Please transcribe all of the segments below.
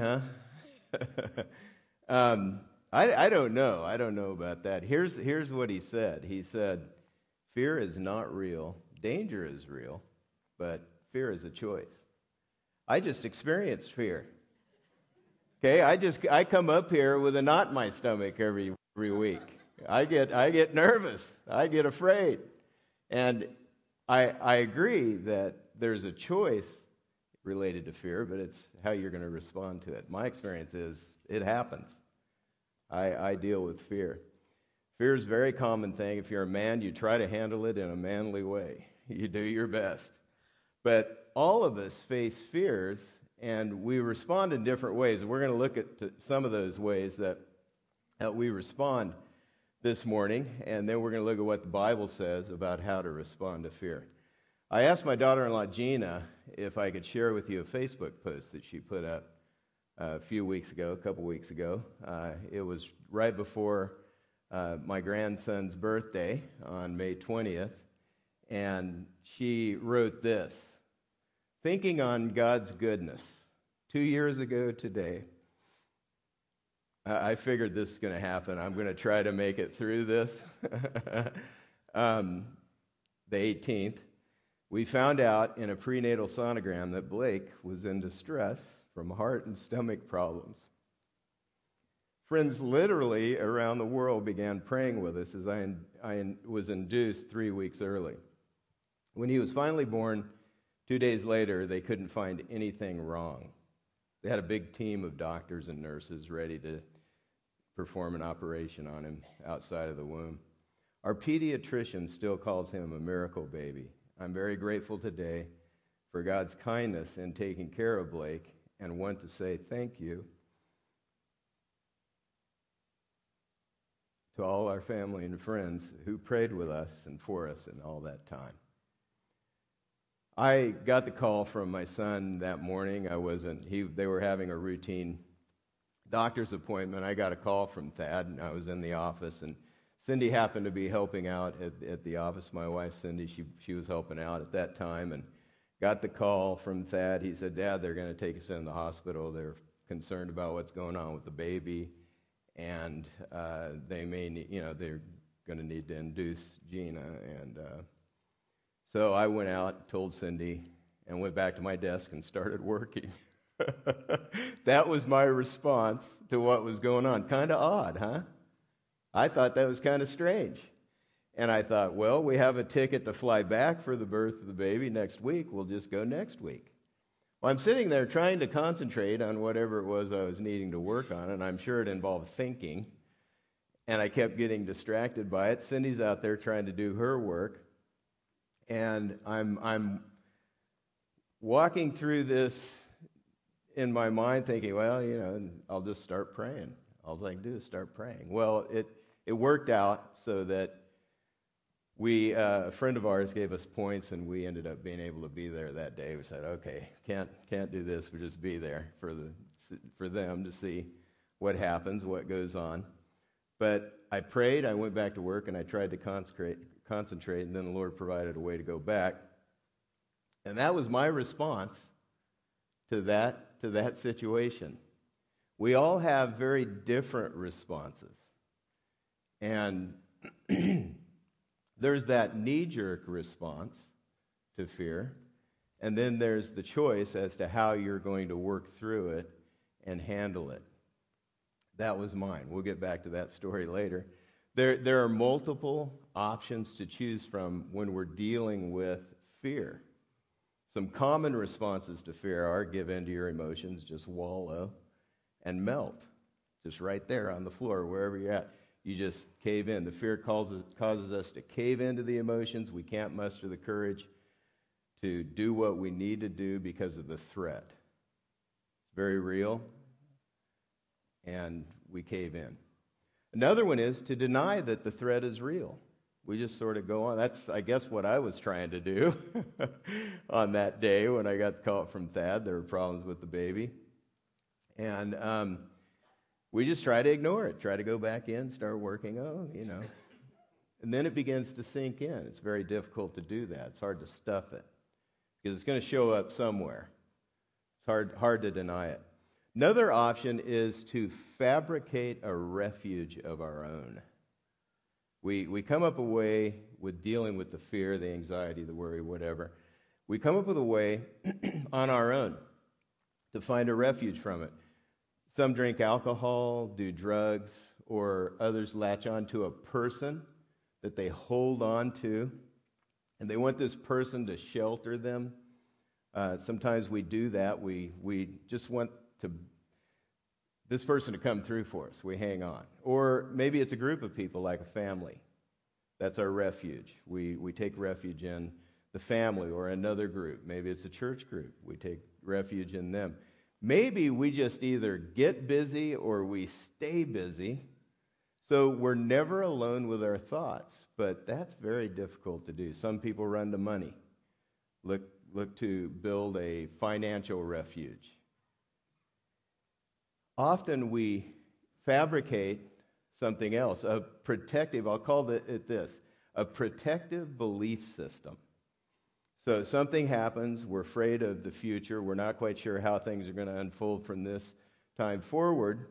huh? um, I, I don't know. I don't know about that. Here's, here's what he said He said, Fear is not real, danger is real, but fear is a choice. I just experienced fear. Okay, I just I come up here with a knot in my stomach every every week. I get I get nervous. I get afraid. And I I agree that there's a choice related to fear, but it's how you're going to respond to it. My experience is it happens. I, I deal with fear. Fear is a very common thing. If you're a man, you try to handle it in a manly way. You do your best. But all of us face fears, and we respond in different ways. We're going to look at some of those ways that, that we respond this morning, and then we're going to look at what the Bible says about how to respond to fear. I asked my daughter in law, Gina, if I could share with you a Facebook post that she put up uh, a few weeks ago, a couple weeks ago. Uh, it was right before uh, my grandson's birthday on May 20th, and she wrote this Thinking on God's goodness. Two years ago today, I figured this is going to happen. I'm going to try to make it through this. um, the 18th, we found out in a prenatal sonogram that Blake was in distress from heart and stomach problems. Friends literally around the world began praying with us as I, I was induced three weeks early. When he was finally born, two days later, they couldn't find anything wrong. They had a big team of doctors and nurses ready to perform an operation on him outside of the womb. Our pediatrician still calls him a miracle baby. I'm very grateful today for God's kindness in taking care of Blake and want to say thank you to all our family and friends who prayed with us and for us in all that time. I got the call from my son that morning. I wasn't, he, they were having a routine doctor's appointment. I got a call from Thad, and I was in the office, and Cindy happened to be helping out at, at the office. My wife, Cindy, she, she was helping out at that time and got the call from Thad. He said, Dad, they're going to take us in the hospital. They're concerned about what's going on with the baby, and uh, they may, need, you know, they're going to need to induce Gina. And uh, so I went out, told Cindy, and went back to my desk and started working. that was my response to what was going on. Kind of odd, huh? I thought that was kind of strange. And I thought, well, we have a ticket to fly back for the birth of the baby next week. We'll just go next week. Well, I'm sitting there trying to concentrate on whatever it was I was needing to work on, and I'm sure it involved thinking. And I kept getting distracted by it. Cindy's out there trying to do her work. And I'm, I'm walking through this in my mind thinking, well, you know, I'll just start praying. All I can do is start praying. Well, it, it worked out so that we, uh, a friend of ours gave us points, and we ended up being able to be there that day. We said, okay, can't, can't do this. We'll just be there for, the, for them to see what happens, what goes on. But I prayed, I went back to work, and I tried to concentrate, concentrate, and then the Lord provided a way to go back. And that was my response to that, to that situation. We all have very different responses. And there's that knee jerk response to fear. And then there's the choice as to how you're going to work through it and handle it. That was mine. We'll get back to that story later. There, there are multiple options to choose from when we're dealing with fear. Some common responses to fear are give in to your emotions, just wallow and melt. Just right there on the floor, wherever you're at. You just cave in. The fear causes, causes us to cave into the emotions. We can't muster the courage to do what we need to do because of the threat. It's very real, and we cave in. Another one is to deny that the threat is real. We just sort of go on. That's, I guess, what I was trying to do on that day when I got call from Thad. There were problems with the baby. And um, we just try to ignore it, try to go back in, start working. Oh, you know. And then it begins to sink in. It's very difficult to do that. It's hard to stuff it because it's going to show up somewhere. It's hard, hard to deny it. Another option is to fabricate a refuge of our own. We, we come up a way with dealing with the fear, the anxiety, the worry, whatever. We come up with a way on our own to find a refuge from it. Some drink alcohol, do drugs, or others latch on to a person that they hold on to, and they want this person to shelter them. Uh, sometimes we do that. We, we just want to this person to come through for us. We hang on. Or maybe it's a group of people like a family. That's our refuge. We, we take refuge in the family or another group. Maybe it's a church group. We take refuge in them. Maybe we just either get busy or we stay busy. So we're never alone with our thoughts, but that's very difficult to do. Some people run to money, look, look to build a financial refuge often we fabricate something else, a protective, I'll call it this, a protective belief system. So something happens, we're afraid of the future, we're not quite sure how things are going to unfold from this time forward,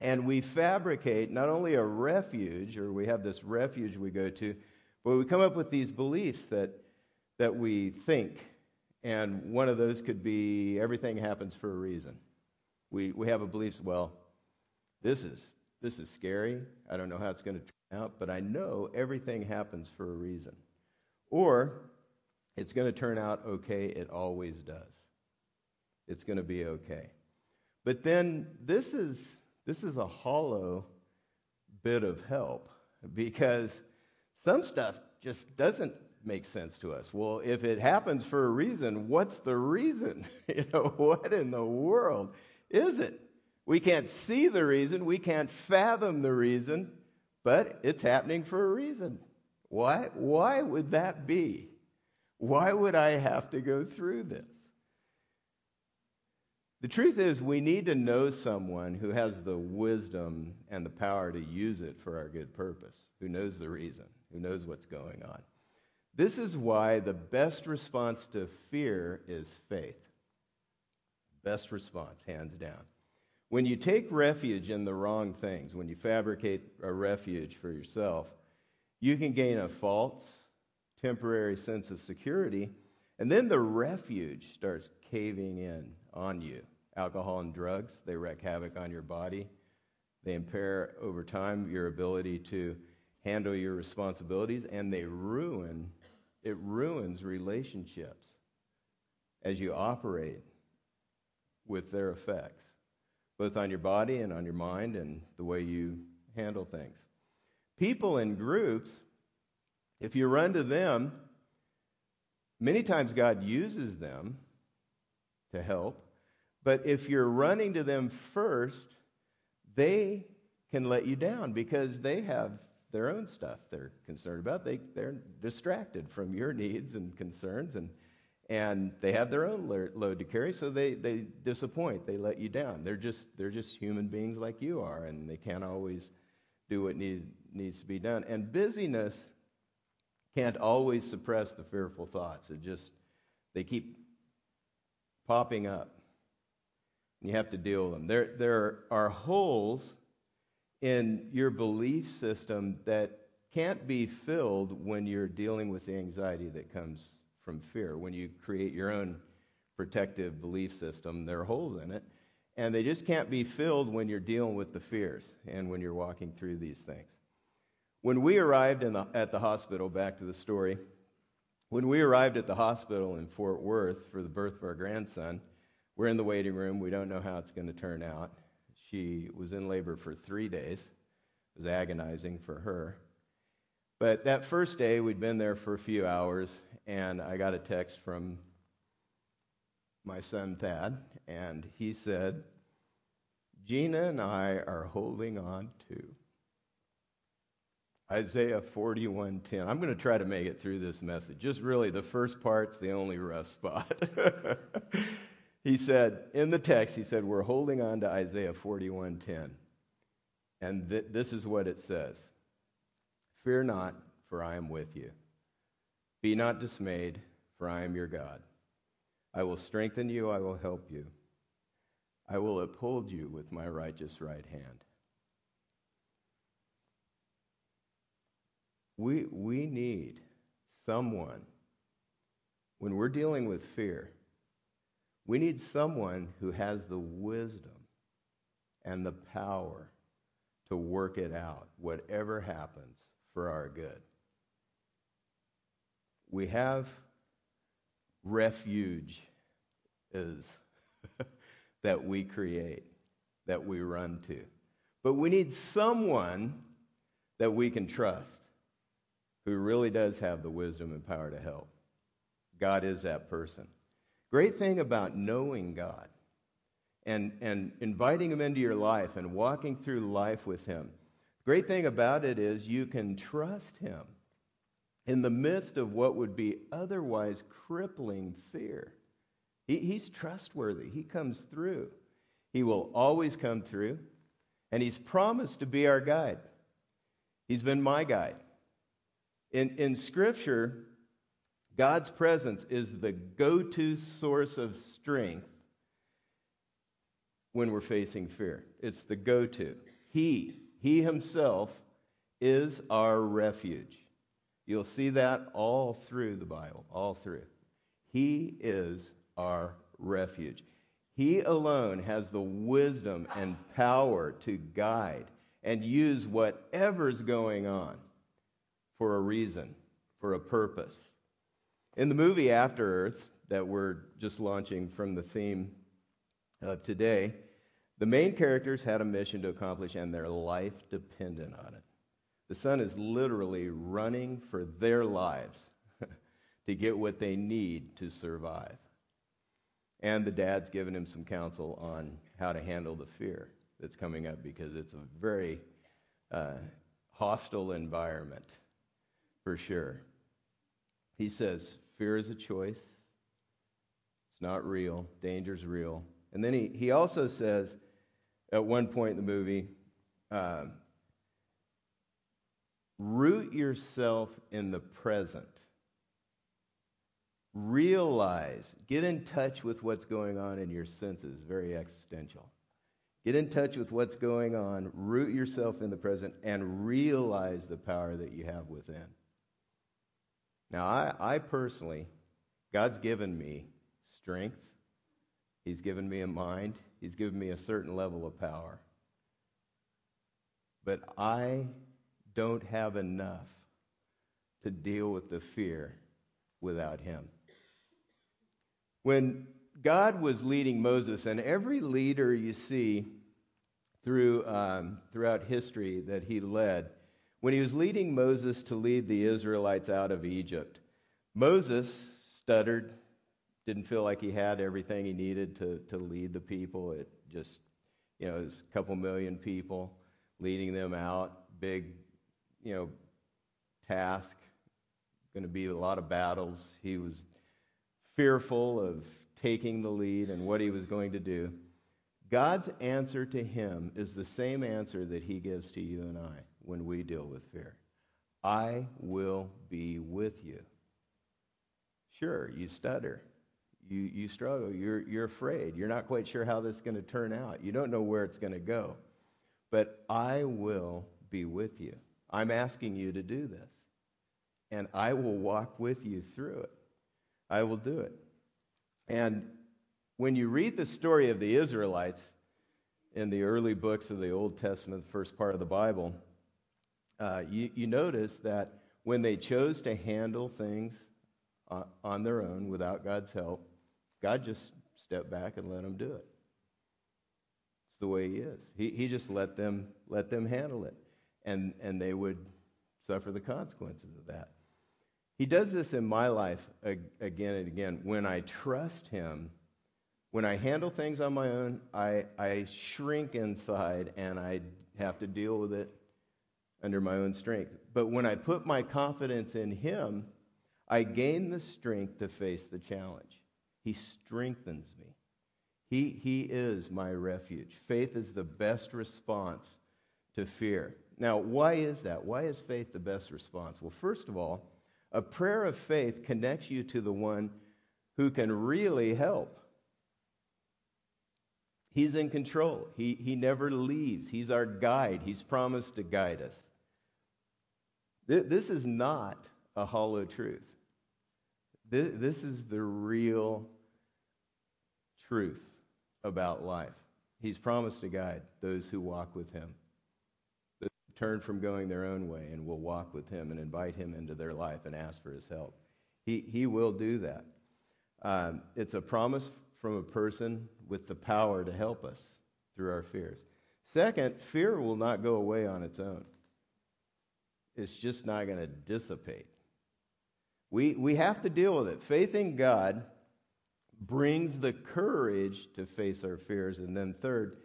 and we fabricate not only a refuge, or we have this refuge we go to, but we come up with these beliefs that, that we think. And one of those could be everything happens for a reason. We, we have a belief, well, this is, this is scary. I don't know how it's going to turn out, but I know everything happens for a reason. Or it's going to turn out okay. It always does. It's going to be okay. But then this is, this is a hollow bit of help because some stuff just doesn't make sense to us. Well, if it happens for a reason, what's the reason? you know, what in the world? is it? We can't see the reason, we can't fathom the reason, but it's happening for a reason. Why, why would that be? Why would I have to go through this? The truth is, we need to know someone who has the wisdom and the power to use it for our good purpose, who knows the reason, who knows what's going on. This is why the best response to fear is faith. Best response, hands down. When you take refuge in the wrong things, when you fabricate a refuge for yourself, you can gain a false, temporary sense of security, and then the refuge starts caving in on you. Alcohol and drugs, they wreak havoc on your body. They impair over time your ability to handle your responsibilities, and they ruin, it ruins relationships as you operate with their effects, both on your body and on your mind and the way you handle things. People in groups, if you run to them, many times God uses them to help, but if you're running to them first, they can let you down because they have their own stuff they're concerned about. They, they're distracted from your needs and concerns, and and they have their own load to carry, so they, they disappoint. They let you down. They're just, they're just human beings like you are, and they can't always do what needs, needs to be done. And busyness can't always suppress the fearful thoughts. It just, they keep popping up. You have to deal with them. There, there are holes in your belief system that can't be filled when you're dealing with the anxiety that comes from fear. When you create your own protective belief system, there are holes in it. And they just can't be filled when you're dealing with the fears and when you're walking through these things. When we arrived the, at the hospital, back to the story, when we arrived at the hospital in Fort Worth for the birth of our grandson, we're in the waiting room. We don't know how it's going to turn out. She was in labor for three days. It was agonizing for her. But that first day, we'd been there for a few hours, and I got a text from my son Thad, and he said, Gina and I are holding on to Isaiah 41:10. I'm going to try to make it through this message. Just really the first part's the only rough spot. he said in the text, he said, "We're holding on to Isaiah 41:10." And th- this is what it says. Fear not, for I am with you. Be not dismayed, for I am your God. I will strengthen you, I will help you. I will uphold you with my righteous right hand. We, we need someone, when we're dealing with fear, we need someone who has the wisdom and the power to work it out, whatever happens, for our good. We have refuge is that we create, that we run to. But we need someone that we can trust who really does have the wisdom and power to help. God is that person. Great thing about knowing God and, and inviting Him into your life and walking through life with Him. Great thing about it is you can trust Him in the midst of what would be otherwise crippling fear. He, he's trustworthy, He comes through. He will always come through, and He's promised to be our guide. He's been my guide. In, in Scripture, God's presence is the go to source of strength when we're facing fear. It's the go to. He, He Himself, is our refuge. You'll see that all through the Bible, all through. He is our refuge. He alone has the wisdom and power to guide and use whatever's going on for a reason, for a purpose. In the movie After Earth, that we're just launching from the theme of today, the main characters had a mission to accomplish, and their life depended on it. The son is literally running for their lives to get what they need to survive. And the dad's given him some counsel on how to handle the fear that's coming up because it's a very uh, hostile environment, for sure. He says, Fear is a choice. It's not real. Danger's real. And then he, he also says, at one point in the movie, um, root yourself in the present. Realize, get in touch with what's going on in your senses, very existential. Get in touch with what's going on, root yourself in the present, and realize the power that you have within. Now, I, I personally, God's given me strength, He's given me a mind, He's given me a certain level of power. But I don't have enough to deal with the fear without Him. When God was leading Moses, and every leader you see through, um, throughout history that he led, when he was leading Moses to lead the Israelites out of Egypt, Moses stuttered, didn't feel like he had everything he needed to, to lead the people. It just, you know, it was a couple million people leading them out, big, you know, task, going to be a lot of battles. He was fearful of taking the lead and what he was going to do. God's answer to him is the same answer that he gives to you and I when we deal with fear I will be with you. Sure, you stutter. You, you struggle. You're, you're afraid. You're not quite sure how this is going to turn out. You don't know where it's going to go. But I will be with you. I'm asking you to do this. And I will walk with you through it. I will do it. And when you read the story of the Israelites in the early books of the Old Testament, the first part of the Bible, uh, you, you notice that when they chose to handle things on their own without God's help, God just stepped back and let them do it. It's the way He is. He, he just let them, let them handle it, and, and they would suffer the consequences of that. He does this in my life again and again. When I trust Him, when I handle things on my own, I, I shrink inside and I have to deal with it under my own strength. But when I put my confidence in Him, I gain the strength to face the challenge. He strengthens me. He, he is my refuge. Faith is the best response to fear. Now, why is that? Why is faith the best response? Well, first of all, a prayer of faith connects you to the one who can really help. He's in control. He, he never leaves. He's our guide. He's promised to guide us. This is not a hollow truth. This is the real truth about life. He's promised to guide those who walk with him, that turn from going their own way and will walk with him and invite him into their life and ask for his help. He, he will do that. Um, it's a promise from a person with the power to help us through our fears. Second, fear will not go away on its own. It's just not going to dissipate. We, we have to deal with it. Faith in God brings the courage to face our fears. And then, third,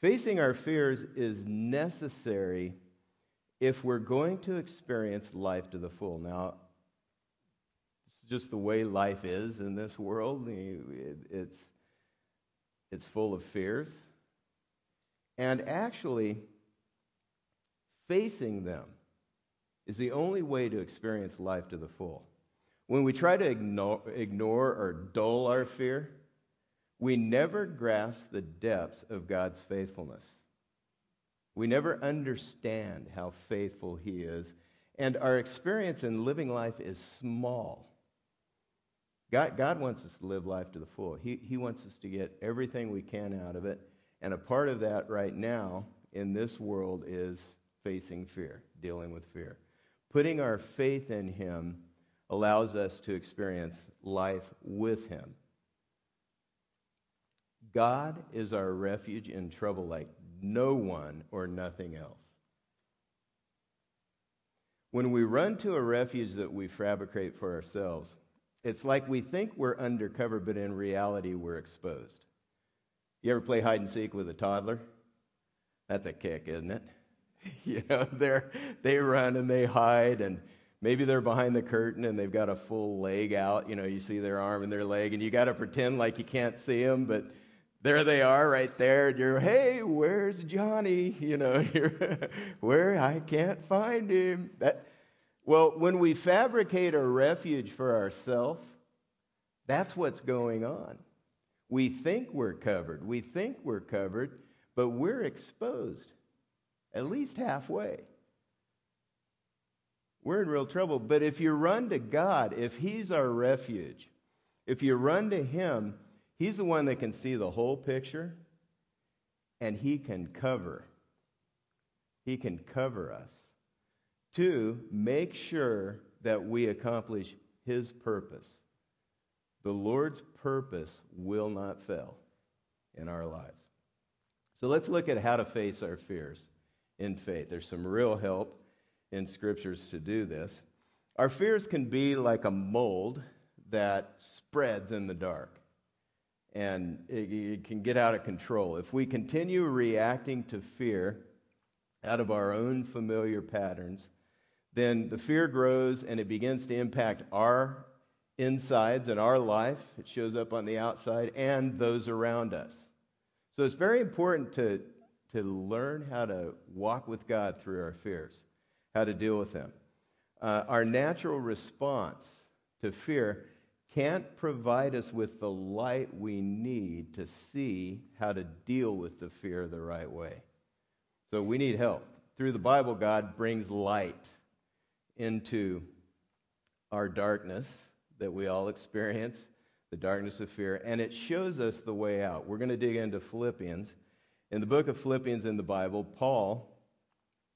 facing our fears is necessary if we're going to experience life to the full. Now, it's just the way life is in this world. It's, it's full of fears. And actually, facing them is the only way to experience life to the full. When we try to ignore, ignore or dull our fear, we never grasp the depths of God's faithfulness. We never understand how faithful He is, and our experience in living life is small. God, God wants us to live life to the full. He, he wants us to get everything we can out of it, and a part of that right now in this world is facing fear, dealing with fear. Putting our faith in Him allows us to experience life with Him. God is our refuge in trouble like no one or nothing else. When we run to a refuge that we fabricate for ourselves, it's like we think we're undercover, but in reality, we're exposed. You ever play hide and seek with a toddler? That's a kick, isn't it? you know, they they run and they hide, and Maybe they're behind the curtain and they've got a full leg out. You know, you see their arm and their leg, and you got to pretend like you can't see them, but there they are right there. And you're, hey, where's Johnny? You know, where I can't find him. That, well, when we fabricate a refuge for ourselves, that's what's going on. We think we're covered. We think we're covered, but we're exposed at least halfway we're in real trouble. But if you run to God, if He's our refuge, if you run to Him, He's the one that can see the whole picture and He can cover. He can cover us. To make sure that we accomplish His purpose. The Lord's purpose will not fail in our lives. So let's look at how to face our fears in faith. There's some real help in scriptures to do this. Our fears can be like a mold that spreads in the dark and it, it, can get out of control. If we continue reacting to fear out of our own familiar patterns, then the fear grows and it begins to impact our insides and our life. It shows up on the outside and those around us. So it's very important to, to learn how to walk with God through our fears how to deal with them. Uh, our natural response to fear can't provide us with the light we need to see how to deal with the fear the right way. So we need help. Through the Bible, God brings light into our darkness that we all experience, the darkness of fear, and it shows us the way out. We're going to dig into Philippians. In the book of Philippians in the Bible, Paul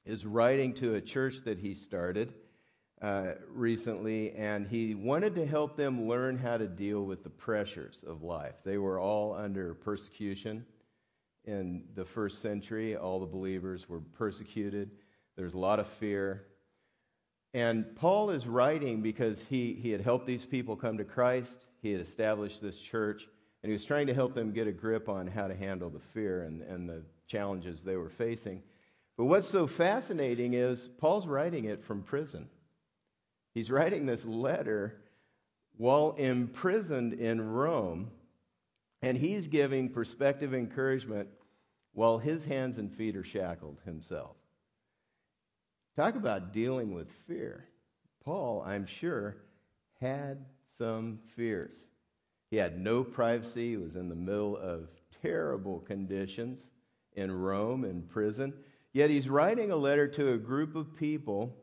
is writing to a church that he started uh, recently, and he wanted to help them learn how to deal with the pressures of life. They were all under persecution in the first century. All the believers were persecuted. There's a lot of fear. And Paul is writing because he, he had helped these people come to Christ, he had established this church, and he was trying to help them get a grip on how to handle the fear and, and the challenges they were facing. But what's so fascinating is Paul's writing it from prison. He's writing this letter while imprisoned in Rome, and he's giving perspective encouragement while his hands and feet are shackled himself. Talk about dealing with fear. Paul, I'm sure, had some fears. He had no privacy, he was in the middle of terrible conditions in Rome, in prison. Yet he's writing a letter to a group of people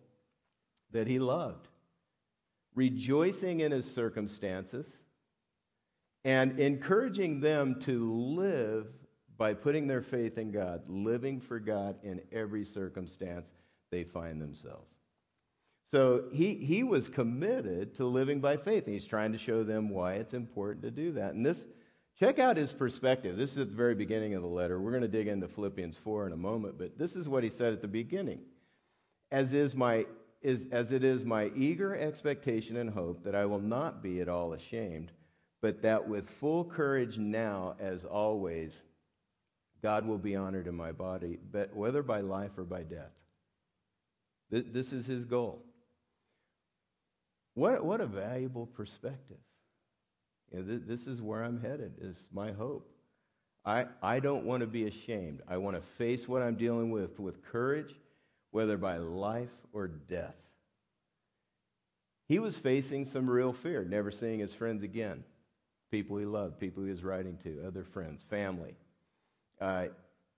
that he loved, rejoicing in his circumstances and encouraging them to live by putting their faith in God, living for God in every circumstance they find themselves. So he, he was committed to living by faith. and He's trying to show them why it's important to do that. And this, check out his perspective. This is at the very beginning of the letter. We're going to dig into Philippians 4 in a moment, but this is what he said at the beginning. As is my is as it is my eager expectation and hope that I will not be at all ashamed, but that with full courage now, as always, God will be honored in my body, but whether by life or by death. This is his goal. What, what a valuable perspective. You know, th- this is where I'm headed, is my hope. I, I don't want to be ashamed. I want to face what I'm dealing with with courage, whether by life or death. He was facing some real fear, never seeing his friends again, people he loved, people he was writing to, other friends, family. Uh,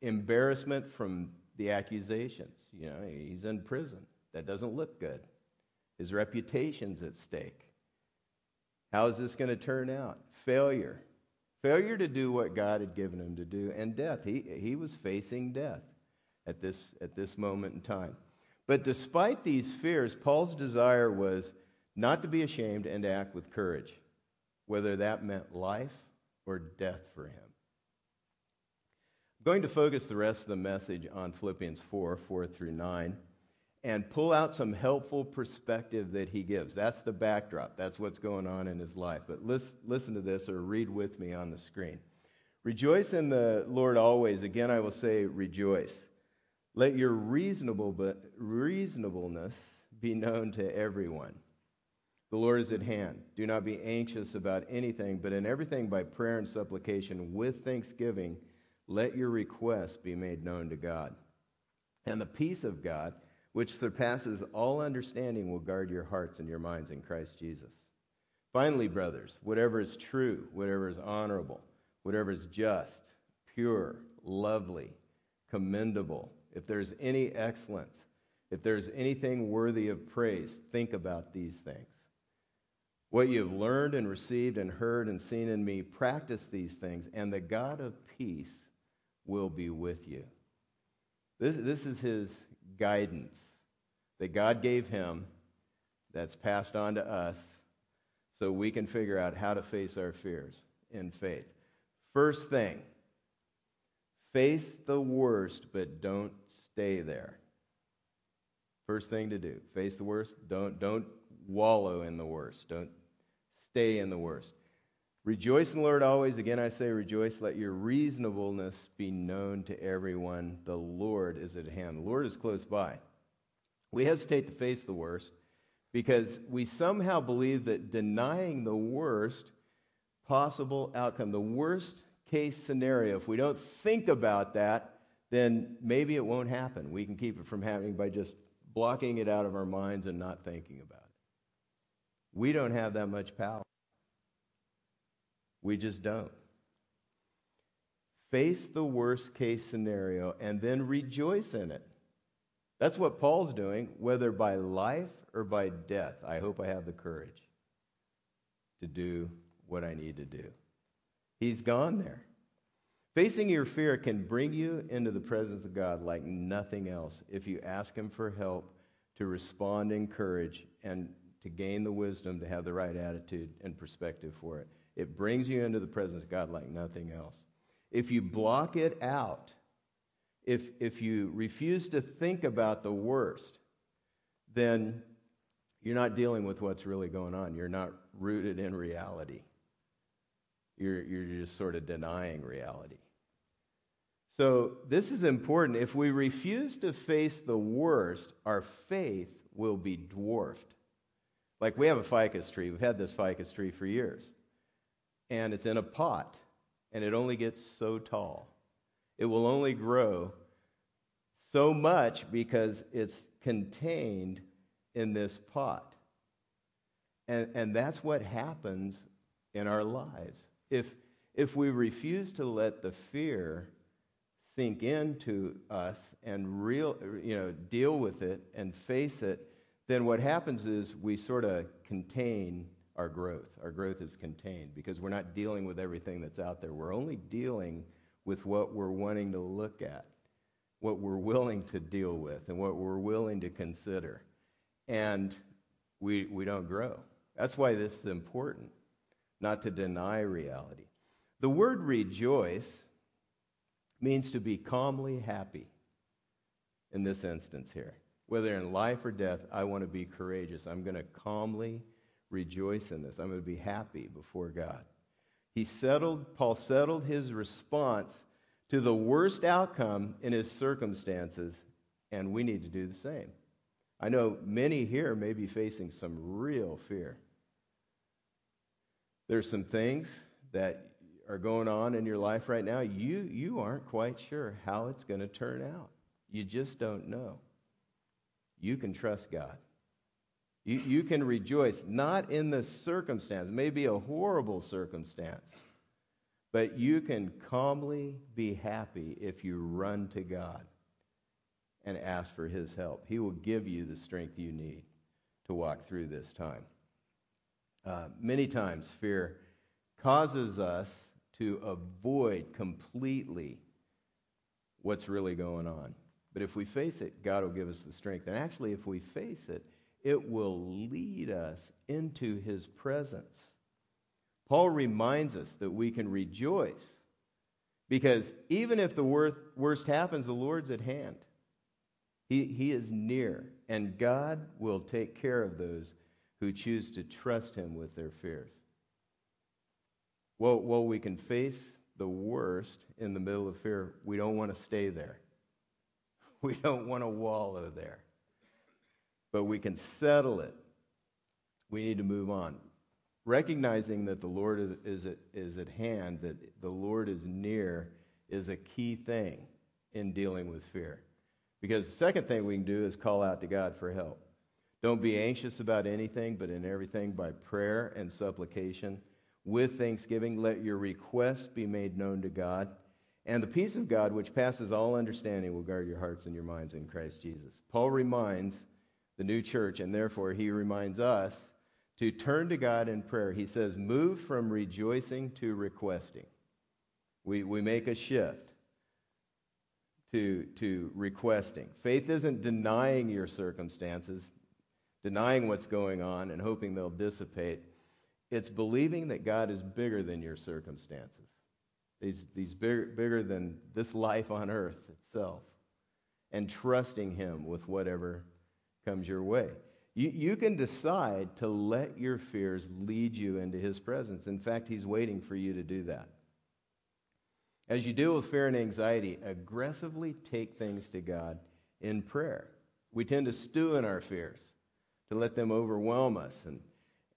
embarrassment from the accusations. You know, he's in prison. That doesn't look good. His reputation's at stake. How is this going to turn out? Failure. Failure to do what God had given him to do, and death. He, he was facing death at this, at this moment in time. But despite these fears, Paul's desire was not to be ashamed and to act with courage, whether that meant life or death for him. I'm going to focus the rest of the message on Philippians 4 4 through 9 and pull out some helpful perspective that he gives. That's the backdrop. That's what's going on in his life. But listen, to this or read with me on the screen. Rejoice in the Lord always. Again, I will say rejoice. Let your reasonable but reasonableness be known to everyone. The Lord is at hand. Do not be anxious about anything, but in everything by prayer and supplication with thanksgiving, let your requests be made known to God. And the peace of God, which surpasses all understanding, will guard your hearts and your minds in Christ Jesus. Finally, brothers, whatever is true, whatever is honorable, whatever is just, pure, lovely, commendable, if there's any excellence, if there's anything worthy of praise, think about these things. What you have learned and received and heard and seen in me, practice these things, and the God of peace will be with you. This, this is his guidance that God gave him that's passed on to us so we can figure out how to face our fears in faith. First thing, face the worst, but don't stay there. First thing to do, face the worst. Don't, don't wallow in the worst. Don't stay in the worst. Rejoice in the Lord always. Again, I say rejoice. Let your reasonableness be known to everyone. The Lord is at hand. The Lord is close by. We hesitate to face the worst because we somehow believe that denying the worst possible outcome, the worst case scenario, if we don't think about that, then maybe it won't happen. We can keep it from happening by just blocking it out of our minds and not thinking about it. We don't have that much power. We just don't. Face the worst case scenario and then rejoice in it. That's what Paul's doing, whether by life or by death. I hope I have the courage to do what I need to do. He's gone there. Facing your fear can bring you into the presence of God like nothing else if you ask Him for help to respond in courage and to gain the wisdom to have the right attitude and perspective for it. It brings you into the presence of God like nothing else. If you block it out, if, if you refuse to think about the worst, then you're not dealing with what's really going on. You're not rooted in reality. You're, you're just sort of denying reality. So, this is important. If we refuse to face the worst, our faith will be dwarfed. Like we have a ficus tree. We've had this ficus tree for years. And it's in a pot, and it only gets so tall. It will only grow so much because it's contained in this pot. And, and that's what happens in our lives. If, if we refuse to let the fear sink into us and real, you know, deal with it and face it, then what happens is we sort of contain our growth. Our growth is contained because we're not dealing with everything that's out there. We're only dealing with what we're wanting to look at, what we're willing to deal with, and what we're willing to consider. And we, we don't grow. That's why this is important, not to deny reality. The word rejoice means to be calmly happy in this instance here. Whether in life or death, I want to be courageous. I'm going to calmly rejoice in this. I'm going to be happy before God. He settled, Paul settled his response to the worst outcome in his circumstances, and we need to do the same. I know many here may be facing some real fear. There's some things that are going on in your life right now, you, you aren't quite sure how it's going to turn out. You just don't know. You can trust God. You, you can rejoice, not in the circumstance, maybe a horrible circumstance, but you can calmly be happy if you run to God and ask for His help. He will give you the strength you need to walk through this time. Uh, many times, fear causes us to avoid completely what's really going on. But if we face it, God will give us the strength. And actually, if we face it, it will lead us into his presence. Paul reminds us that we can rejoice because even if the worst happens, the Lord's at hand. He, he is near, and God will take care of those who choose to trust him with their fears. Well, well, we can face the worst in the middle of fear. We don't want to stay there. We don't want to wallow there. But we can settle it. We need to move on. Recognizing that the Lord is, is, at, is at hand, that the Lord is near, is a key thing in dealing with fear. Because the second thing we can do is call out to God for help. Don't be anxious about anything, but in everything by prayer and supplication with thanksgiving, let your requests be made known to God. And the peace of God, which passes all understanding, will guard your hearts and your minds in Christ Jesus. Paul reminds the new church, and therefore he reminds us to turn to God in prayer. He says, move from rejoicing to requesting. We, we make a shift to, to requesting. Faith isn't denying your circumstances, denying what's going on, and hoping they'll dissipate. It's believing that God is bigger than your circumstances. He's, he's bigger, bigger than this life on earth itself. And trusting Him with whatever comes your way. You, you can decide to let your fears lead you into His presence. In fact, He's waiting for you to do that. As you deal with fear and anxiety, aggressively take things to God in prayer. We tend to stew in our fears, to let them overwhelm us and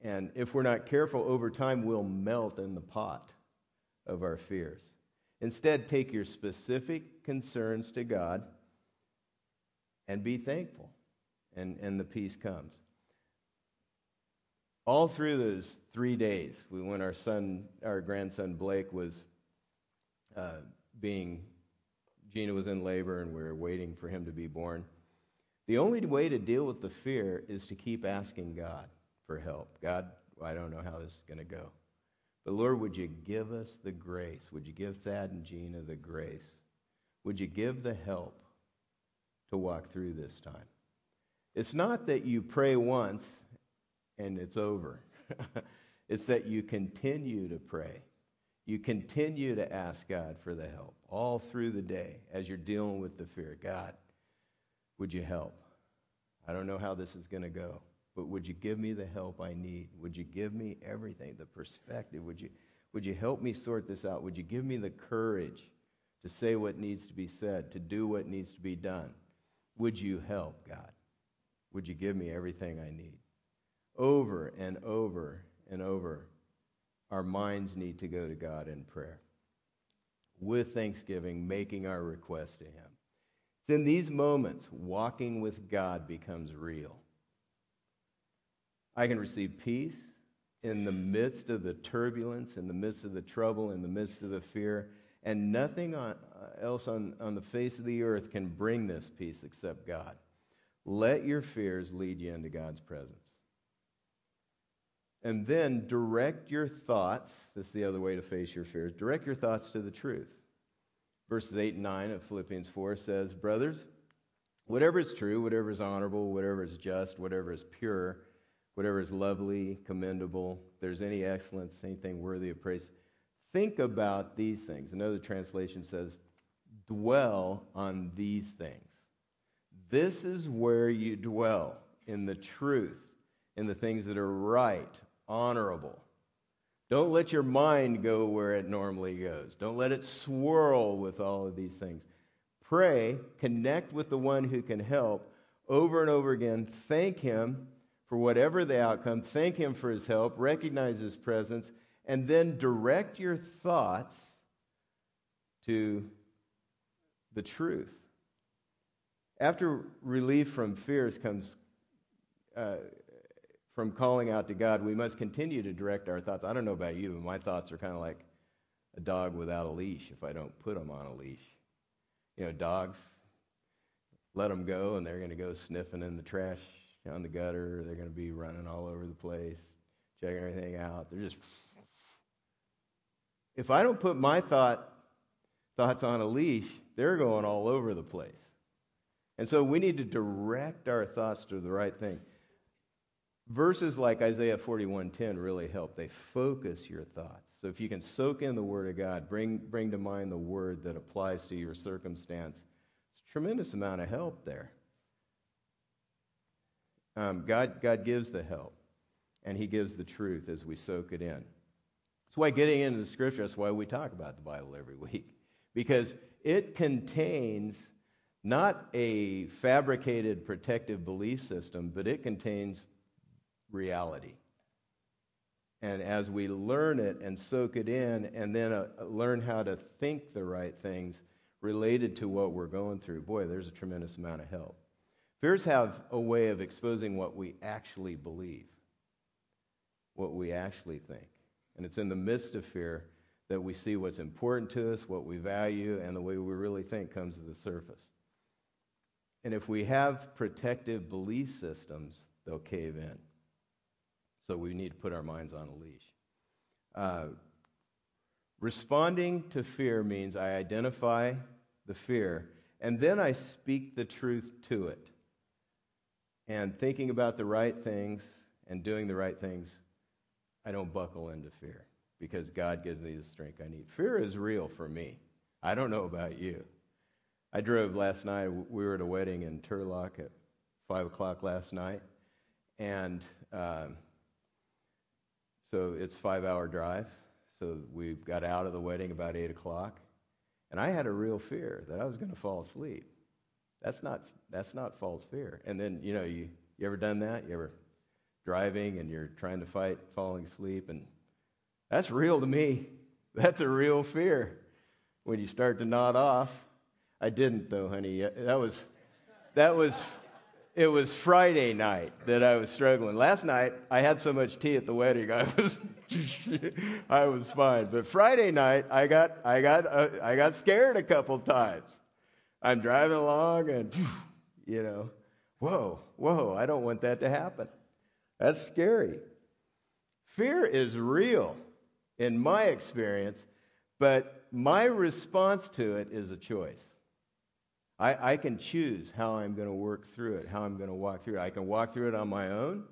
and if we're not careful, over time we'll melt in the pot of our fears. Instead, take your specific concerns to God and be thankful, and, and the peace comes. All through those three days, when our son, our grandson Blake was uh, being, Gina was in labor and we were waiting for him to be born. The only way to deal with the fear is to keep asking God for help. God, I don't know how this is going to go. But Lord, would you give us the grace? Would you give Thad and Gina the grace? Would you give the help to walk through this time? It's not that you pray once and it's over. it's that you continue to pray. You continue to ask God for the help all through the day as you're dealing with the fear. God, would you help? I don't know how this is going to go. But would you give me the help I need? Would you give me everything, the perspective? Would you, would you help me sort this out? Would you give me the courage to say what needs to be said, to do what needs to be done? Would you help, God? Would you give me everything I need? Over and over and over, our minds need to go to God in prayer. With thanksgiving, making our request to Him. It's in these moments, walking with God becomes real. I can receive peace in the midst of the turbulence, in the midst of the trouble, in the midst of the fear. And nothing on, uh, else on, on the face of the earth can bring this peace except God. Let your fears lead you into God's presence. And then direct your thoughts. This is the other way to face your fears. Direct your thoughts to the truth. Verses 8 and 9 of Philippians 4 says, Brothers, whatever is true, whatever is honorable, whatever is just, whatever is pure, whatever is lovely, commendable, there's any excellence, anything worthy of praise, think about these things. Another translation says, dwell on these things. This is where you dwell in the truth, in the things that are right, honorable. Don't let your mind go where it normally goes. Don't let it swirl with all of these things. Pray, connect with the one who can help over and over again. Thank him for whatever the outcome. Thank him for his help. Recognize his presence. And then direct your thoughts to the truth. After relief from fears comes uh, from calling out to God, we must continue to direct our thoughts. I don't know about you, but my thoughts are kind of like a dog without a leash if I don't put them on a leash. You know, dogs, let them go and they're going to go sniffing in the trash down the gutter. They're going to be running all over the place, checking everything out. They're just. If I don't put my thought, thoughts on a leash, they're going all over the place. And so we need to direct our thoughts to the right thing. Verses like Isaiah 41:10 really help. They focus your thoughts. So if you can soak in the Word of God, bring, bring to mind the Word that applies to your circumstance, it's a tremendous amount of help there. Um, God, God gives the help, and He gives the truth as we soak it in. That's why getting into the Scripture, that's why we talk about the Bible every week, because it contains not a fabricated protective belief system, but it contains reality. And as we learn it and soak it in, and then uh, learn how to think the right things related to what we're going through, boy, there's a tremendous amount of help. Fears have a way of exposing what we actually believe, what we actually think. And it's in the midst of fear that we see what's important to us, what we value, and the way we really think comes to the surface. And if we have protective belief systems, they'll cave in. So we need to put our minds on a leash. Uh, responding to fear means I identify the fear and then I speak the truth to it. And thinking about the right things and doing the right things, I don't buckle into fear because God gives me the strength I need. Fear is real for me. I don't know about you. I drove last night. We were at a wedding in Turlock at 5 o'clock last night. And um, so it's five hour drive. So we got out of the wedding about eight o'clock, and I had a real fear that I was going to fall asleep. That's not that's not false fear. And then you know you you ever done that? You ever driving and you're trying to fight falling asleep, and that's real to me. That's a real fear when you start to nod off. I didn't though, honey. That was that was it was Friday night that I was struggling. Last night I had so much tea at the wedding, I was I was fine. But Friday night I got I got uh, I got scared a couple times. I'm driving along and you know, whoa, whoa, I don't want that to happen. That's scary. Fear is real in my experience, but my response to it is a choice. I, I can choose how I'm going to work through it, how I'm going to walk through it. I can walk through it on my own,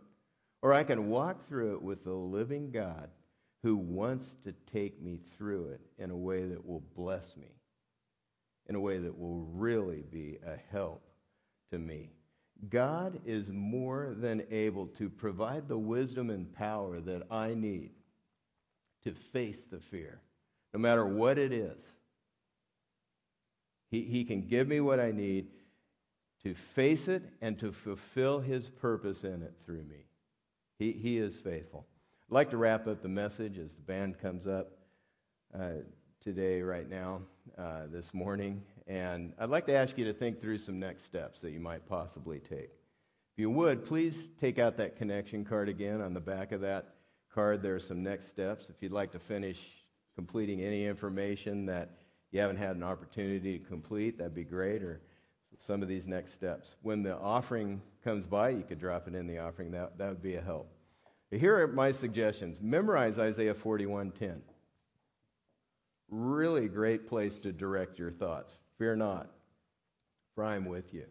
or I can walk through it with the living God who wants to take me through it in a way that will bless me, in a way that will really be a help to me. God is more than able to provide the wisdom and power that I need to face the fear, no matter what it is. He, he can give me what I need to face it and to fulfill his purpose in it through me. He, he is faithful. I'd like to wrap up the message as the band comes up uh, today, right now, uh, this morning. And I'd like to ask you to think through some next steps that you might possibly take. If you would, please take out that connection card again on the back of that card, there are some next steps. If you'd like to finish completing any information that you haven't had an opportunity to complete, that'd be great, or some of these next steps. When the offering comes by, you could drop it in the offering. That, that would be a help. Here are my suggestions. Memorize Isaiah 41:10. Really great place to direct your thoughts. Fear not, for I am with you.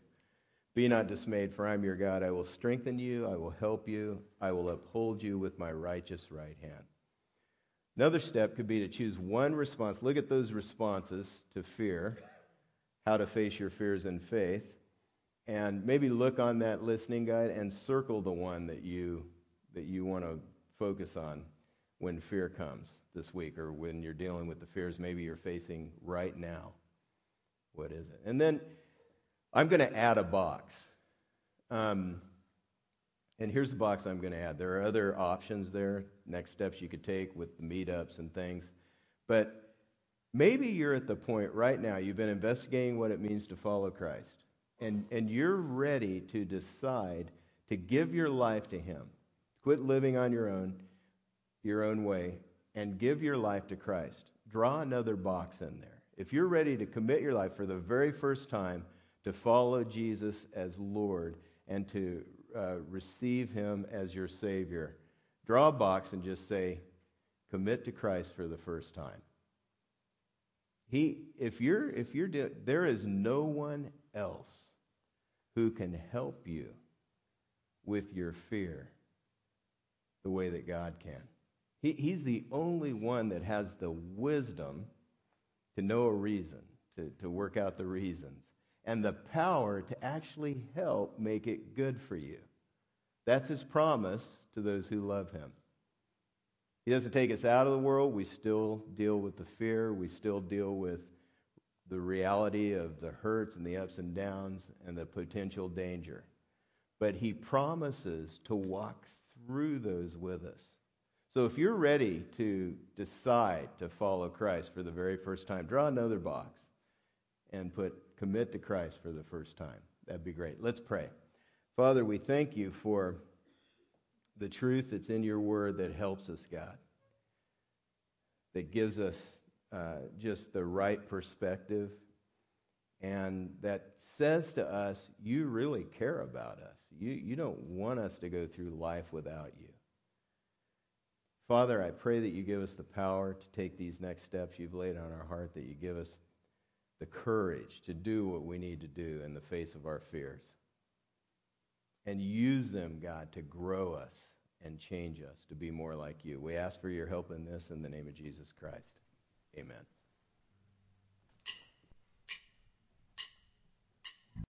Be not dismayed, for I am your God. I will strengthen you, I will help you, I will uphold you with my righteous right hand. Another step could be to choose one response. Look at those responses to fear, how to face your fears in faith, and maybe look on that listening guide and circle the one that you that you want to focus on when fear comes this week or when you're dealing with the fears maybe you're facing right now. What is it? And then I'm going to add a box. Um, and here's the box I'm going to add. There are other options there, next steps you could take with the meetups and things. But maybe you're at the point right now, you've been investigating what it means to follow Christ, and, and you're ready to decide to give your life to Him. Quit living on your own, your own way, and give your life to Christ. Draw another box in there. If you're ready to commit your life for the very first time to follow Jesus as Lord and to uh, receive Him as your Savior, draw a box and just say, commit to Christ for the first time. He, if you're, if you're, there is no one else who can help you with your fear the way that God can. He, he's the only one that has the wisdom to know a reason, to, to work out the reasons and the power to actually help make it good for you. That's his promise to those who love him. He doesn't take us out of the world. We still deal with the fear. We still deal with the reality of the hurts and the ups and downs and the potential danger. But he promises to walk through those with us. So if you're ready to decide to follow Christ for the very first time, draw another box and put commit to Christ for the first time. That'd be great. Let's pray. Father, we thank you for the truth that's in your word that helps us, God, that gives us uh, just the right perspective, and that says to us, you really care about us. You, you don't want us to go through life without you. Father, I pray that you give us the power to take these next steps you've laid on our heart, that you give us the courage to do what we need to do in the face of our fears. And use them, God, to grow us and change us to be more like you. We ask for your help in this in the name of Jesus Christ. Amen.